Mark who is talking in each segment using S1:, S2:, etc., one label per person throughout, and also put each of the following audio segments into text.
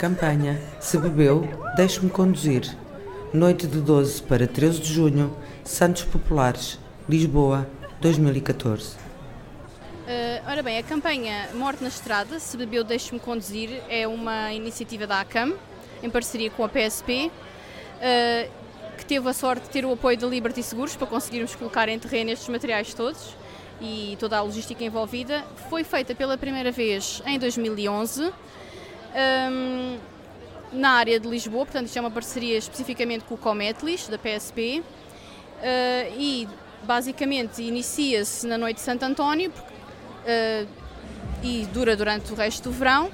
S1: Campanha Se Bebeu, Deixe-me Conduzir. Noite de 12 para 13 de junho, Santos Populares, Lisboa, 2014.
S2: Uh, ora bem, a campanha Morte na Estrada, Se Bebeu, Deixe-me Conduzir, é uma iniciativa da ACAM, em parceria com a PSP, uh, que teve a sorte de ter o apoio da Liberty Seguros para conseguirmos colocar em terreno estes materiais todos e toda a logística envolvida. Foi feita pela primeira vez em 2011 um, na área de Lisboa, portanto isto é uma parceria especificamente com o Cometlis, da PSP, uh, e basicamente inicia-se na noite de Santo António uh, e dura durante o resto do verão,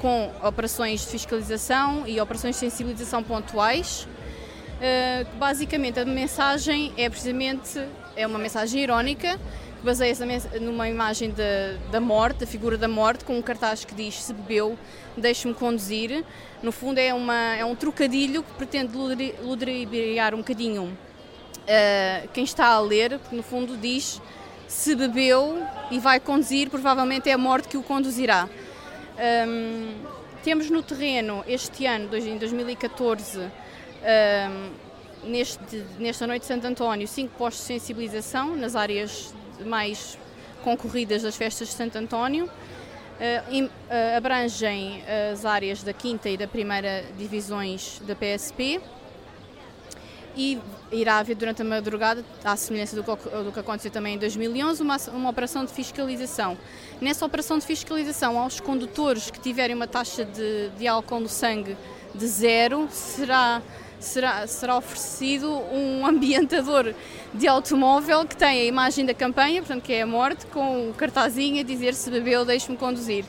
S2: com operações de fiscalização e operações de sensibilização pontuais. Uh, basicamente a mensagem é precisamente é uma mensagem irónica baseia-se numa imagem de, da morte, da figura da morte, com um cartaz que diz se bebeu, deixe-me conduzir. No fundo é, uma, é um trocadilho que pretende ludibriar um bocadinho uh, quem está a ler, porque no fundo diz se bebeu e vai conduzir, provavelmente é a morte que o conduzirá. Um, temos no terreno este ano, em 2014, um, neste, nesta noite de Santo António, cinco postos de sensibilização nas áreas mais concorridas das festas de Santo António. Uh, abrangem as áreas da quinta e da primeira divisões da PSP e irá haver durante a madrugada, à semelhança do que, do que aconteceu também em 2011, uma, uma operação de fiscalização. Nessa operação de fiscalização, aos condutores que tiverem uma taxa de, de álcool no sangue de zero, será será, será oferecido um ambientador de automóvel que tem a imagem da campanha, portanto que é a morte, com o cartazinho a dizer se bebeu deixe-me conduzir.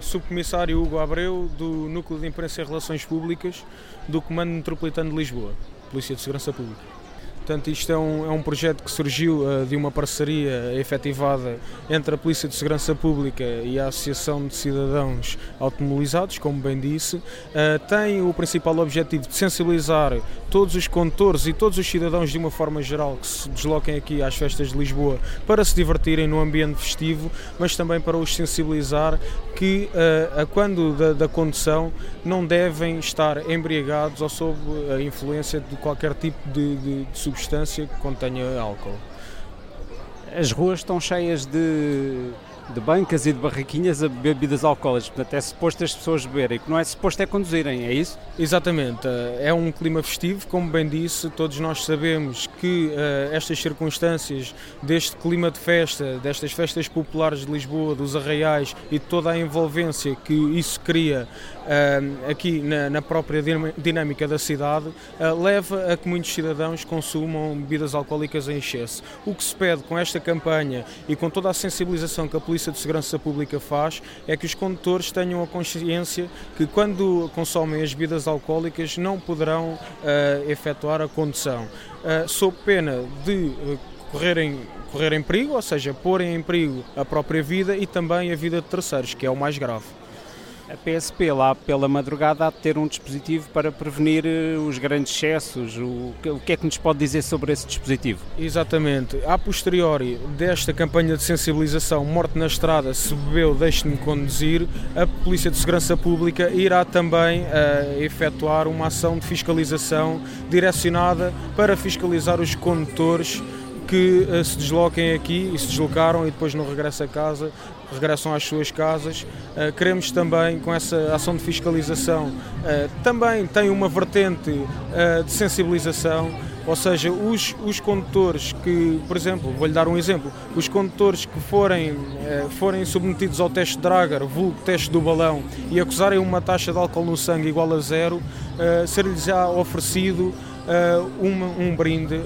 S3: Subcomissário Hugo Abreu, do Núcleo de Imprensa e Relações Públicas do Comando Metropolitano de Lisboa, Polícia de Segurança Pública. Portanto, isto é um, é um projeto que surgiu uh, de uma parceria efetivada entre a Polícia de Segurança Pública e a Associação de Cidadãos Automobilizados, como bem disse. Uh, tem o principal objetivo de sensibilizar todos os condutores e todos os cidadãos de uma forma geral que se desloquem aqui às festas de Lisboa para se divertirem no ambiente festivo, mas também para os sensibilizar que, uh, a quando da, da condução, não devem estar embriagados ou sob a influência de qualquer tipo de, de, de substância que contenha álcool.
S4: As ruas estão cheias de de bancas e de barraquinhas a bebidas alcoólicas. Portanto, é suposto as pessoas beberem. Que não é suposto é conduzirem, é isso?
S3: Exatamente. É um clima festivo, como bem disse. Todos nós sabemos que uh, estas circunstâncias deste clima de festa, destas festas populares de Lisboa, dos arraiais e toda a envolvência que isso cria uh, aqui na, na, própria dinâmica da cidade, uh, leva a que muitos cidadãos consumam bebidas alcoólicas em excesso. O que se pede com esta campanha e com toda a sensibilização que a Polícia de Segurança Pública faz é que os condutores tenham a consciência que quando consomem as bebidas alcoólicas não poderão uh, efetuar a condução, uh, sob pena de uh, correrem, correrem perigo, ou seja, porem em perigo a própria vida e também a vida de terceiros, que é o mais grave.
S4: A PSP lá pela madrugada há de ter um dispositivo para prevenir eh, os grandes excessos. O que é que nos pode dizer sobre esse dispositivo?
S3: Exatamente. A posteriori desta campanha de sensibilização Morte na Estrada, se bebeu, deixe-me conduzir, a Polícia de Segurança Pública irá também uh, efetuar uma ação de fiscalização direcionada para fiscalizar os condutores que uh, se desloquem aqui e se deslocaram e depois não regressam a casa regressam às suas casas. Uh, queremos também, com essa ação de fiscalização, uh, também tem uma vertente uh, de sensibilização, ou seja, os, os condutores que, por exemplo, vou-lhe dar um exemplo, os condutores que forem, forem submetidos ao teste Drager, vulgo teste do balão, e acusarem uma taxa de álcool no sangue igual a zero, ser-lhes já oferecido um, um brinde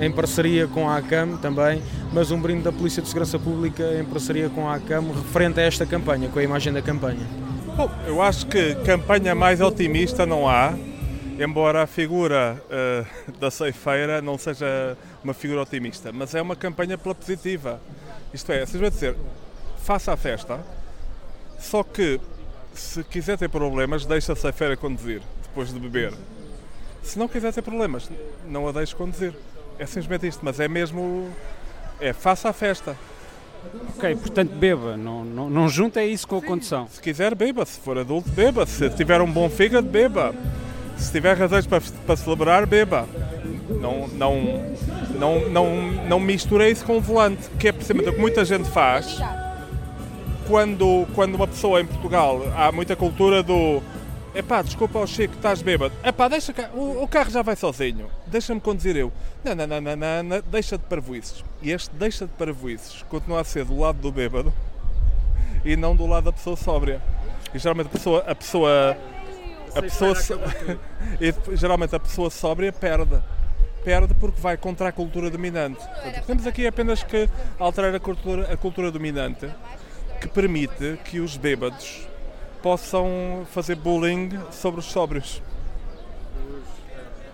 S3: em parceria com a ACAM também, mas um brinde da Polícia de Segurança Pública em parceria com a ACAM referente a esta campanha, com a imagem da campanha.
S5: Bom, eu acho que campanha mais otimista não há, embora a figura uh, da ceifeira não seja uma figura otimista, mas é uma campanha pela positiva. Isto é, vocês vão dizer, faça a festa, só que se quiser ter problemas, deixe a ceifeira conduzir depois de beber. Se não quiser ter problemas, não a deixe conduzir. É simplesmente isto, mas é mesmo. É faça a festa.
S4: Ok, portanto beba, não, não, não junta isso com a condução.
S5: Se quiser, beba. Se for adulto, beba. Se tiver um bom fígado, beba. Se tiver razões para, para celebrar, beba. Não, não, não, não, não misture isso com o volante, que é precisamente o que muita gente faz. Quando, quando uma pessoa em Portugal há muita cultura do Epá, desculpa ao Chico, estás bêbado. Epá, deixa cá, o, o carro já vai sozinho. Deixa-me conduzir eu. Não, não, não, não, não, não, deixa de parvoices. E este deixa de parvoices continua a ser do lado do bêbado e não do lado da pessoa sóbria. E geralmente a pessoa, a pessoa, a pessoa, e geralmente a pessoa sóbria perde. Perde porque vai contra a cultura dominante. Portanto, temos aqui apenas que alterar a cultura, a cultura dominante que permite que os bêbados possam fazer bullying sobre os sóbrios.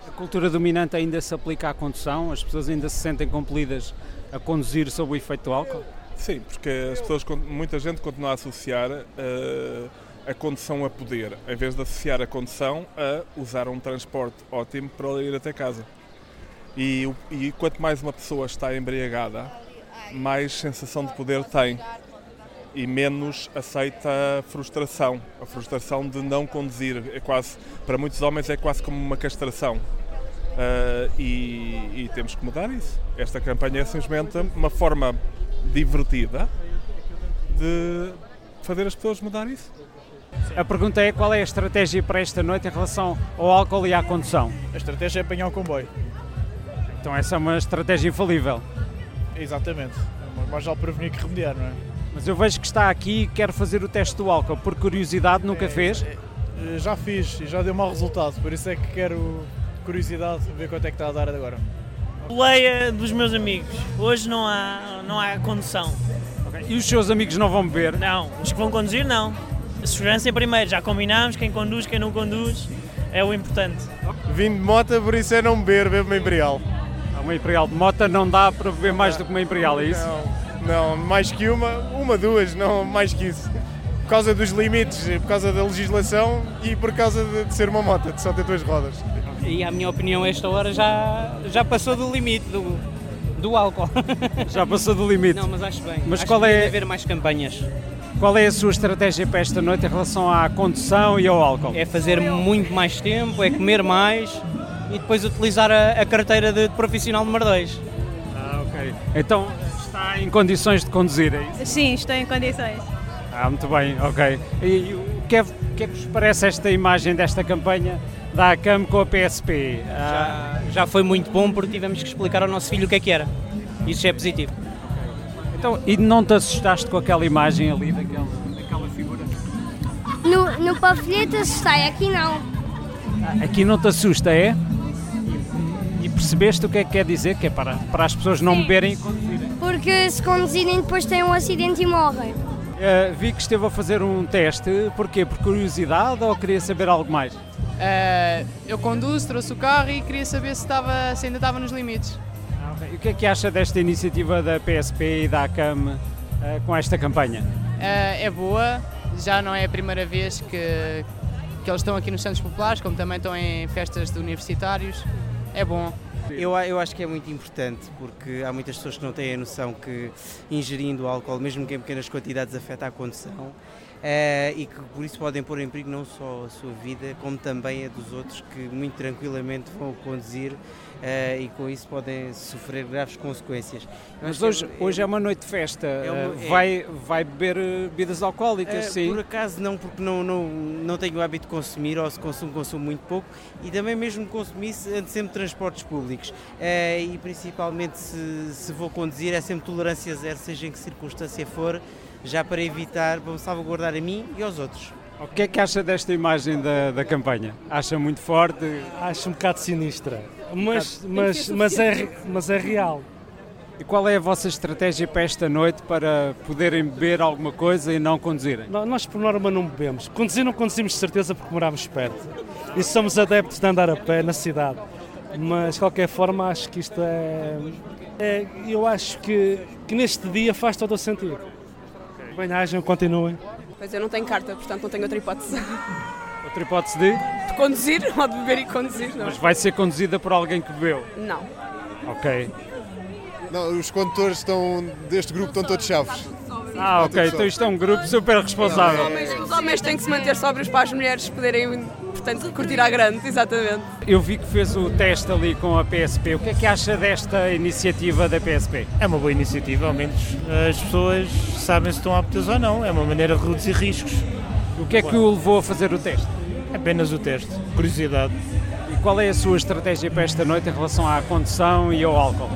S4: A cultura dominante ainda se aplica à condução? As pessoas ainda se sentem compelidas a conduzir sob o efeito do álcool?
S5: Sim, porque as pessoas, muita gente continua a associar uh, a condução a poder, em vez de associar a condução a usar um transporte ótimo para ir até casa. E, e quanto mais uma pessoa está embriagada, mais sensação de poder tem e menos aceita a frustração, a frustração de não conduzir. É quase, para muitos homens é quase como uma castração. Uh, e, e, temos que mudar isso. Esta campanha é simplesmente uma forma divertida de fazer as pessoas mudar isso.
S4: A pergunta é qual é a estratégia para esta noite em relação ao álcool e à condução?
S6: A estratégia é apanhar o comboio.
S4: Então essa é uma estratégia infalível.
S6: Exatamente. Mais vale prevenir que remediar, não é?
S4: Mas eu vejo que está aqui e quer fazer o teste do álcool. Por curiosidade, nunca é, fez?
S6: É, já fiz e já deu mau resultado. Por isso é que quero curiosidade ver quanto é que está a dar agora.
S7: Leia dos meus amigos. Hoje não há, não há condução.
S4: Okay. E os seus amigos não vão beber?
S7: Não. Os que vão conduzir, não. A segurança em primeiro. Já combinámos. Quem conduz, quem não conduz. É o importante.
S8: Vim de moto, por isso é não beber, bebo uma Imperial.
S4: Uma Imperial de moto não dá para beber mais do que uma Imperial, é isso?
S8: Não. Não, mais que uma, uma, duas, não mais que isso. Por causa dos limites, por causa da legislação e por causa de, de ser uma moto, de só ter duas rodas.
S9: E a minha opinião, esta hora já, já passou do limite do, do álcool.
S4: Já passou do limite.
S9: Não, mas acho bem.
S4: Mas
S9: acho
S4: qual é
S9: haver mais campanhas.
S4: Qual é a sua estratégia para esta noite em relação à condução e ao álcool?
S9: É fazer muito mais tempo, é comer mais e depois utilizar a, a carteira de profissional número 2.
S4: Ah, ok. Então, Está em condições de conduzir, é isso?
S10: Sim, estou em condições.
S4: Ah, muito bem, ok. E o que é, que, é que vos parece esta imagem desta campanha da ACAM com a PSP?
S9: Ah... Já, já foi muito bom porque tivemos que explicar ao nosso filho o que é que era. Isso já é positivo.
S4: Então, e não te assustaste com aquela imagem ali, daquela, daquela figura?
S10: No, no panfleto assustei, aqui não.
S4: Ah, aqui não te assusta, é? E percebeste o que é que quer dizer? Que é para, para as pessoas não beberem e conduzirem?
S10: Porque se conduzirem depois têm um acidente e morrem.
S4: Uh, vi que esteve a fazer um teste, porquê? Por curiosidade ou queria saber algo mais?
S11: Uh, eu conduzo, trouxe o carro e queria saber se, estava, se ainda estava nos limites.
S4: Ah, okay. E o que é que acha desta iniciativa da PSP e da ACAM uh, com esta campanha?
S11: é boa, já não é a primeira vez que, que eles estão aqui nos Santos Populares, como também estão em festas de universitários é bom.
S12: Eu, eu acho que é muito importante porque há muitas pessoas que não têm a noção que ingerindo álcool, mesmo que em pequenas quantidades, afeta a condição. Uh, e que por isso podem pôr em perigo não só a sua vida, como também a dos outros que muito tranquilamente vão conduzir uh, e com isso podem sofrer graves consequências.
S4: Mas hoje é, hoje é uma noite de festa, é uma, uh, vai, vai beber bebidas alcoólicas, sim?
S12: Por acaso não, porque não, não, não tenho o hábito de consumir, ou se consumo, consumo muito pouco, e também mesmo consumir ando sempre transportes públicos. e principalmente se, se vou conduzir é sempre tolerância zero, seja em que circunstância for, já para evitar, para me salvaguardar a mim e aos outros.
S4: O que é que acha desta imagem da, da campanha? Acha muito forte?
S13: Acho um bocado sinistra, mas, um bocado... mas, mas, é, mas é real.
S4: E qual é a vossa estratégia para esta noite para poderem beber alguma coisa e não conduzirem?
S13: Nós, por norma, não bebemos. Conduzir não conduzimos de certeza porque moramos perto. E somos adeptos de andar a pé na cidade. Mas, de qualquer forma, acho que isto é. é eu acho que, que neste dia faz todo o sentido. Bem-ajam, continuem.
S14: Pois eu não tenho carta, portanto não tenho outra hipótese.
S4: Outra hipótese de?
S14: De conduzir, ou de beber e conduzir, não.
S4: Mas vai ser conduzida por alguém que bebeu?
S14: Não.
S4: Ok.
S8: Não, os condutores estão, deste grupo estão todos chaves.
S4: Ah, ok, então isto é um grupo super responsável.
S14: Os homens, os homens têm que se manter sóbrios para as mulheres poderem, portanto, curtir à grande, exatamente.
S4: Eu vi que fez o teste ali com a PSP. O que é que acha desta iniciativa da PSP?
S15: É uma boa iniciativa, ao menos as pessoas sabem se estão aptas ou não. É uma maneira de reduzir riscos.
S4: O que é que o levou a fazer o teste?
S15: Apenas o teste, curiosidade.
S4: E qual é a sua estratégia para esta noite em relação à condução e ao álcool?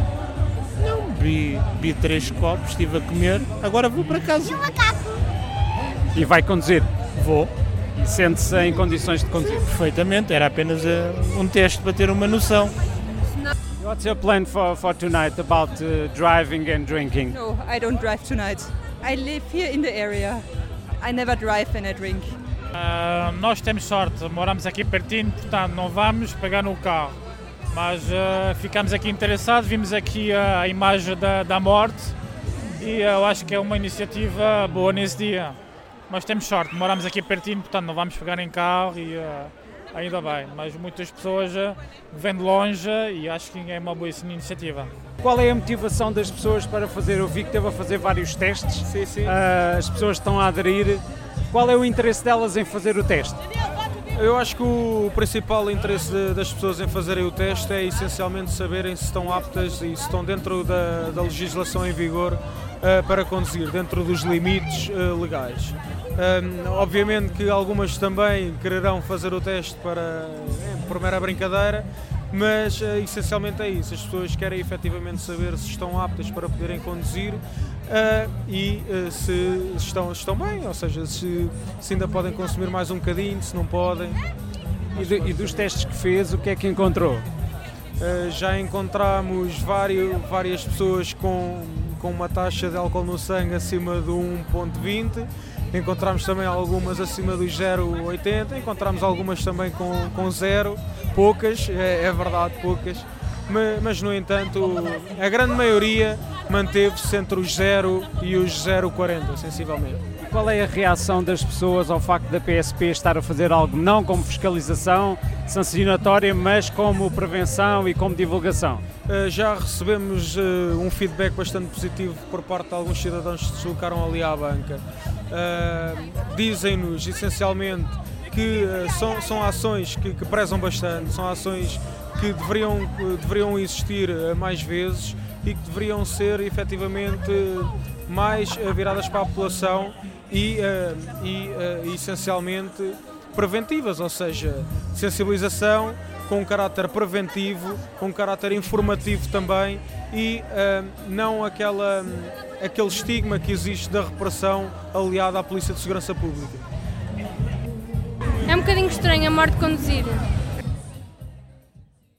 S15: Não, bebi, bebi três copos, estive a comer, agora vou para casa.
S4: E vai conduzir?
S15: Vou.
S4: E sente-se em condições de conduzir?
S15: Perfeitamente, era apenas eh, um teste para ter uma noção.
S4: What's your plan for, for tonight about uh, driving and drinking?
S16: No, I don't drive tonight. I live here in the area. I never drive when I drink.
S17: Ah, nós temos sorte, moramos aqui pertinho, portanto não vamos pegar no carro. Mas ah, ficamos aqui interessados, vimos aqui a imagem da, da morte e eu acho que é uma iniciativa boa nesse dia. Mas temos sorte, moramos aqui pertinho, portanto não vamos pegar em carro e ah, ainda bem. Mas muitas pessoas ah, vêm de longe e acho que é uma boa iniciativa.
S4: Qual é a motivação das pessoas para fazer? Eu vi que teve a fazer vários testes.
S3: Sim, sim.
S4: Ah, as pessoas estão a aderir. Qual é o interesse delas em fazer o teste?
S3: Eu acho que o principal interesse das pessoas em fazerem o teste é essencialmente saberem se estão aptas e se estão dentro da, da legislação em vigor eh, para conduzir, dentro dos limites eh, legais. Obviamente que algumas também quererão fazer o teste para, eh, por mera brincadeira, mas eh, essencialmente é isso. As pessoas querem efetivamente saber se estão aptas para poderem conduzir eh, e eh, se estão, estão bem, ou seja, se, se ainda podem consumir mais um bocadinho, se não podem.
S4: E, do- e dos testes que fez, o que é que encontrou?
S3: Uh, já encontramos vários, várias pessoas com, com uma taxa de álcool no sangue acima do 1.20, encontramos também algumas acima do 0.80, encontramos algumas também com, com zero, poucas, é, é verdade, poucas, mas, mas no entanto a grande maioria manteve-se entre os 0 e os 0.40, sensivelmente.
S4: Qual é a reação das pessoas ao facto da PSP estar a fazer algo não como fiscalização sancionatória, mas como prevenção e como divulgação?
S3: Uh, já recebemos uh, um feedback bastante positivo por parte de alguns cidadãos que se deslocaram ali à banca. Uh, Dizem-nos essencialmente que são, são ações que, que prezam bastante, são ações que deveriam, deveriam existir mais vezes e que deveriam ser efetivamente mais uh, viradas para a população e, uh, e uh, essencialmente preventivas, ou seja, sensibilização com um caráter preventivo, com um caráter informativo também e ah, não aquela, aquele estigma que existe da repressão aliada à Polícia de Segurança Pública.
S18: É um bocadinho estranho a morte conduzir.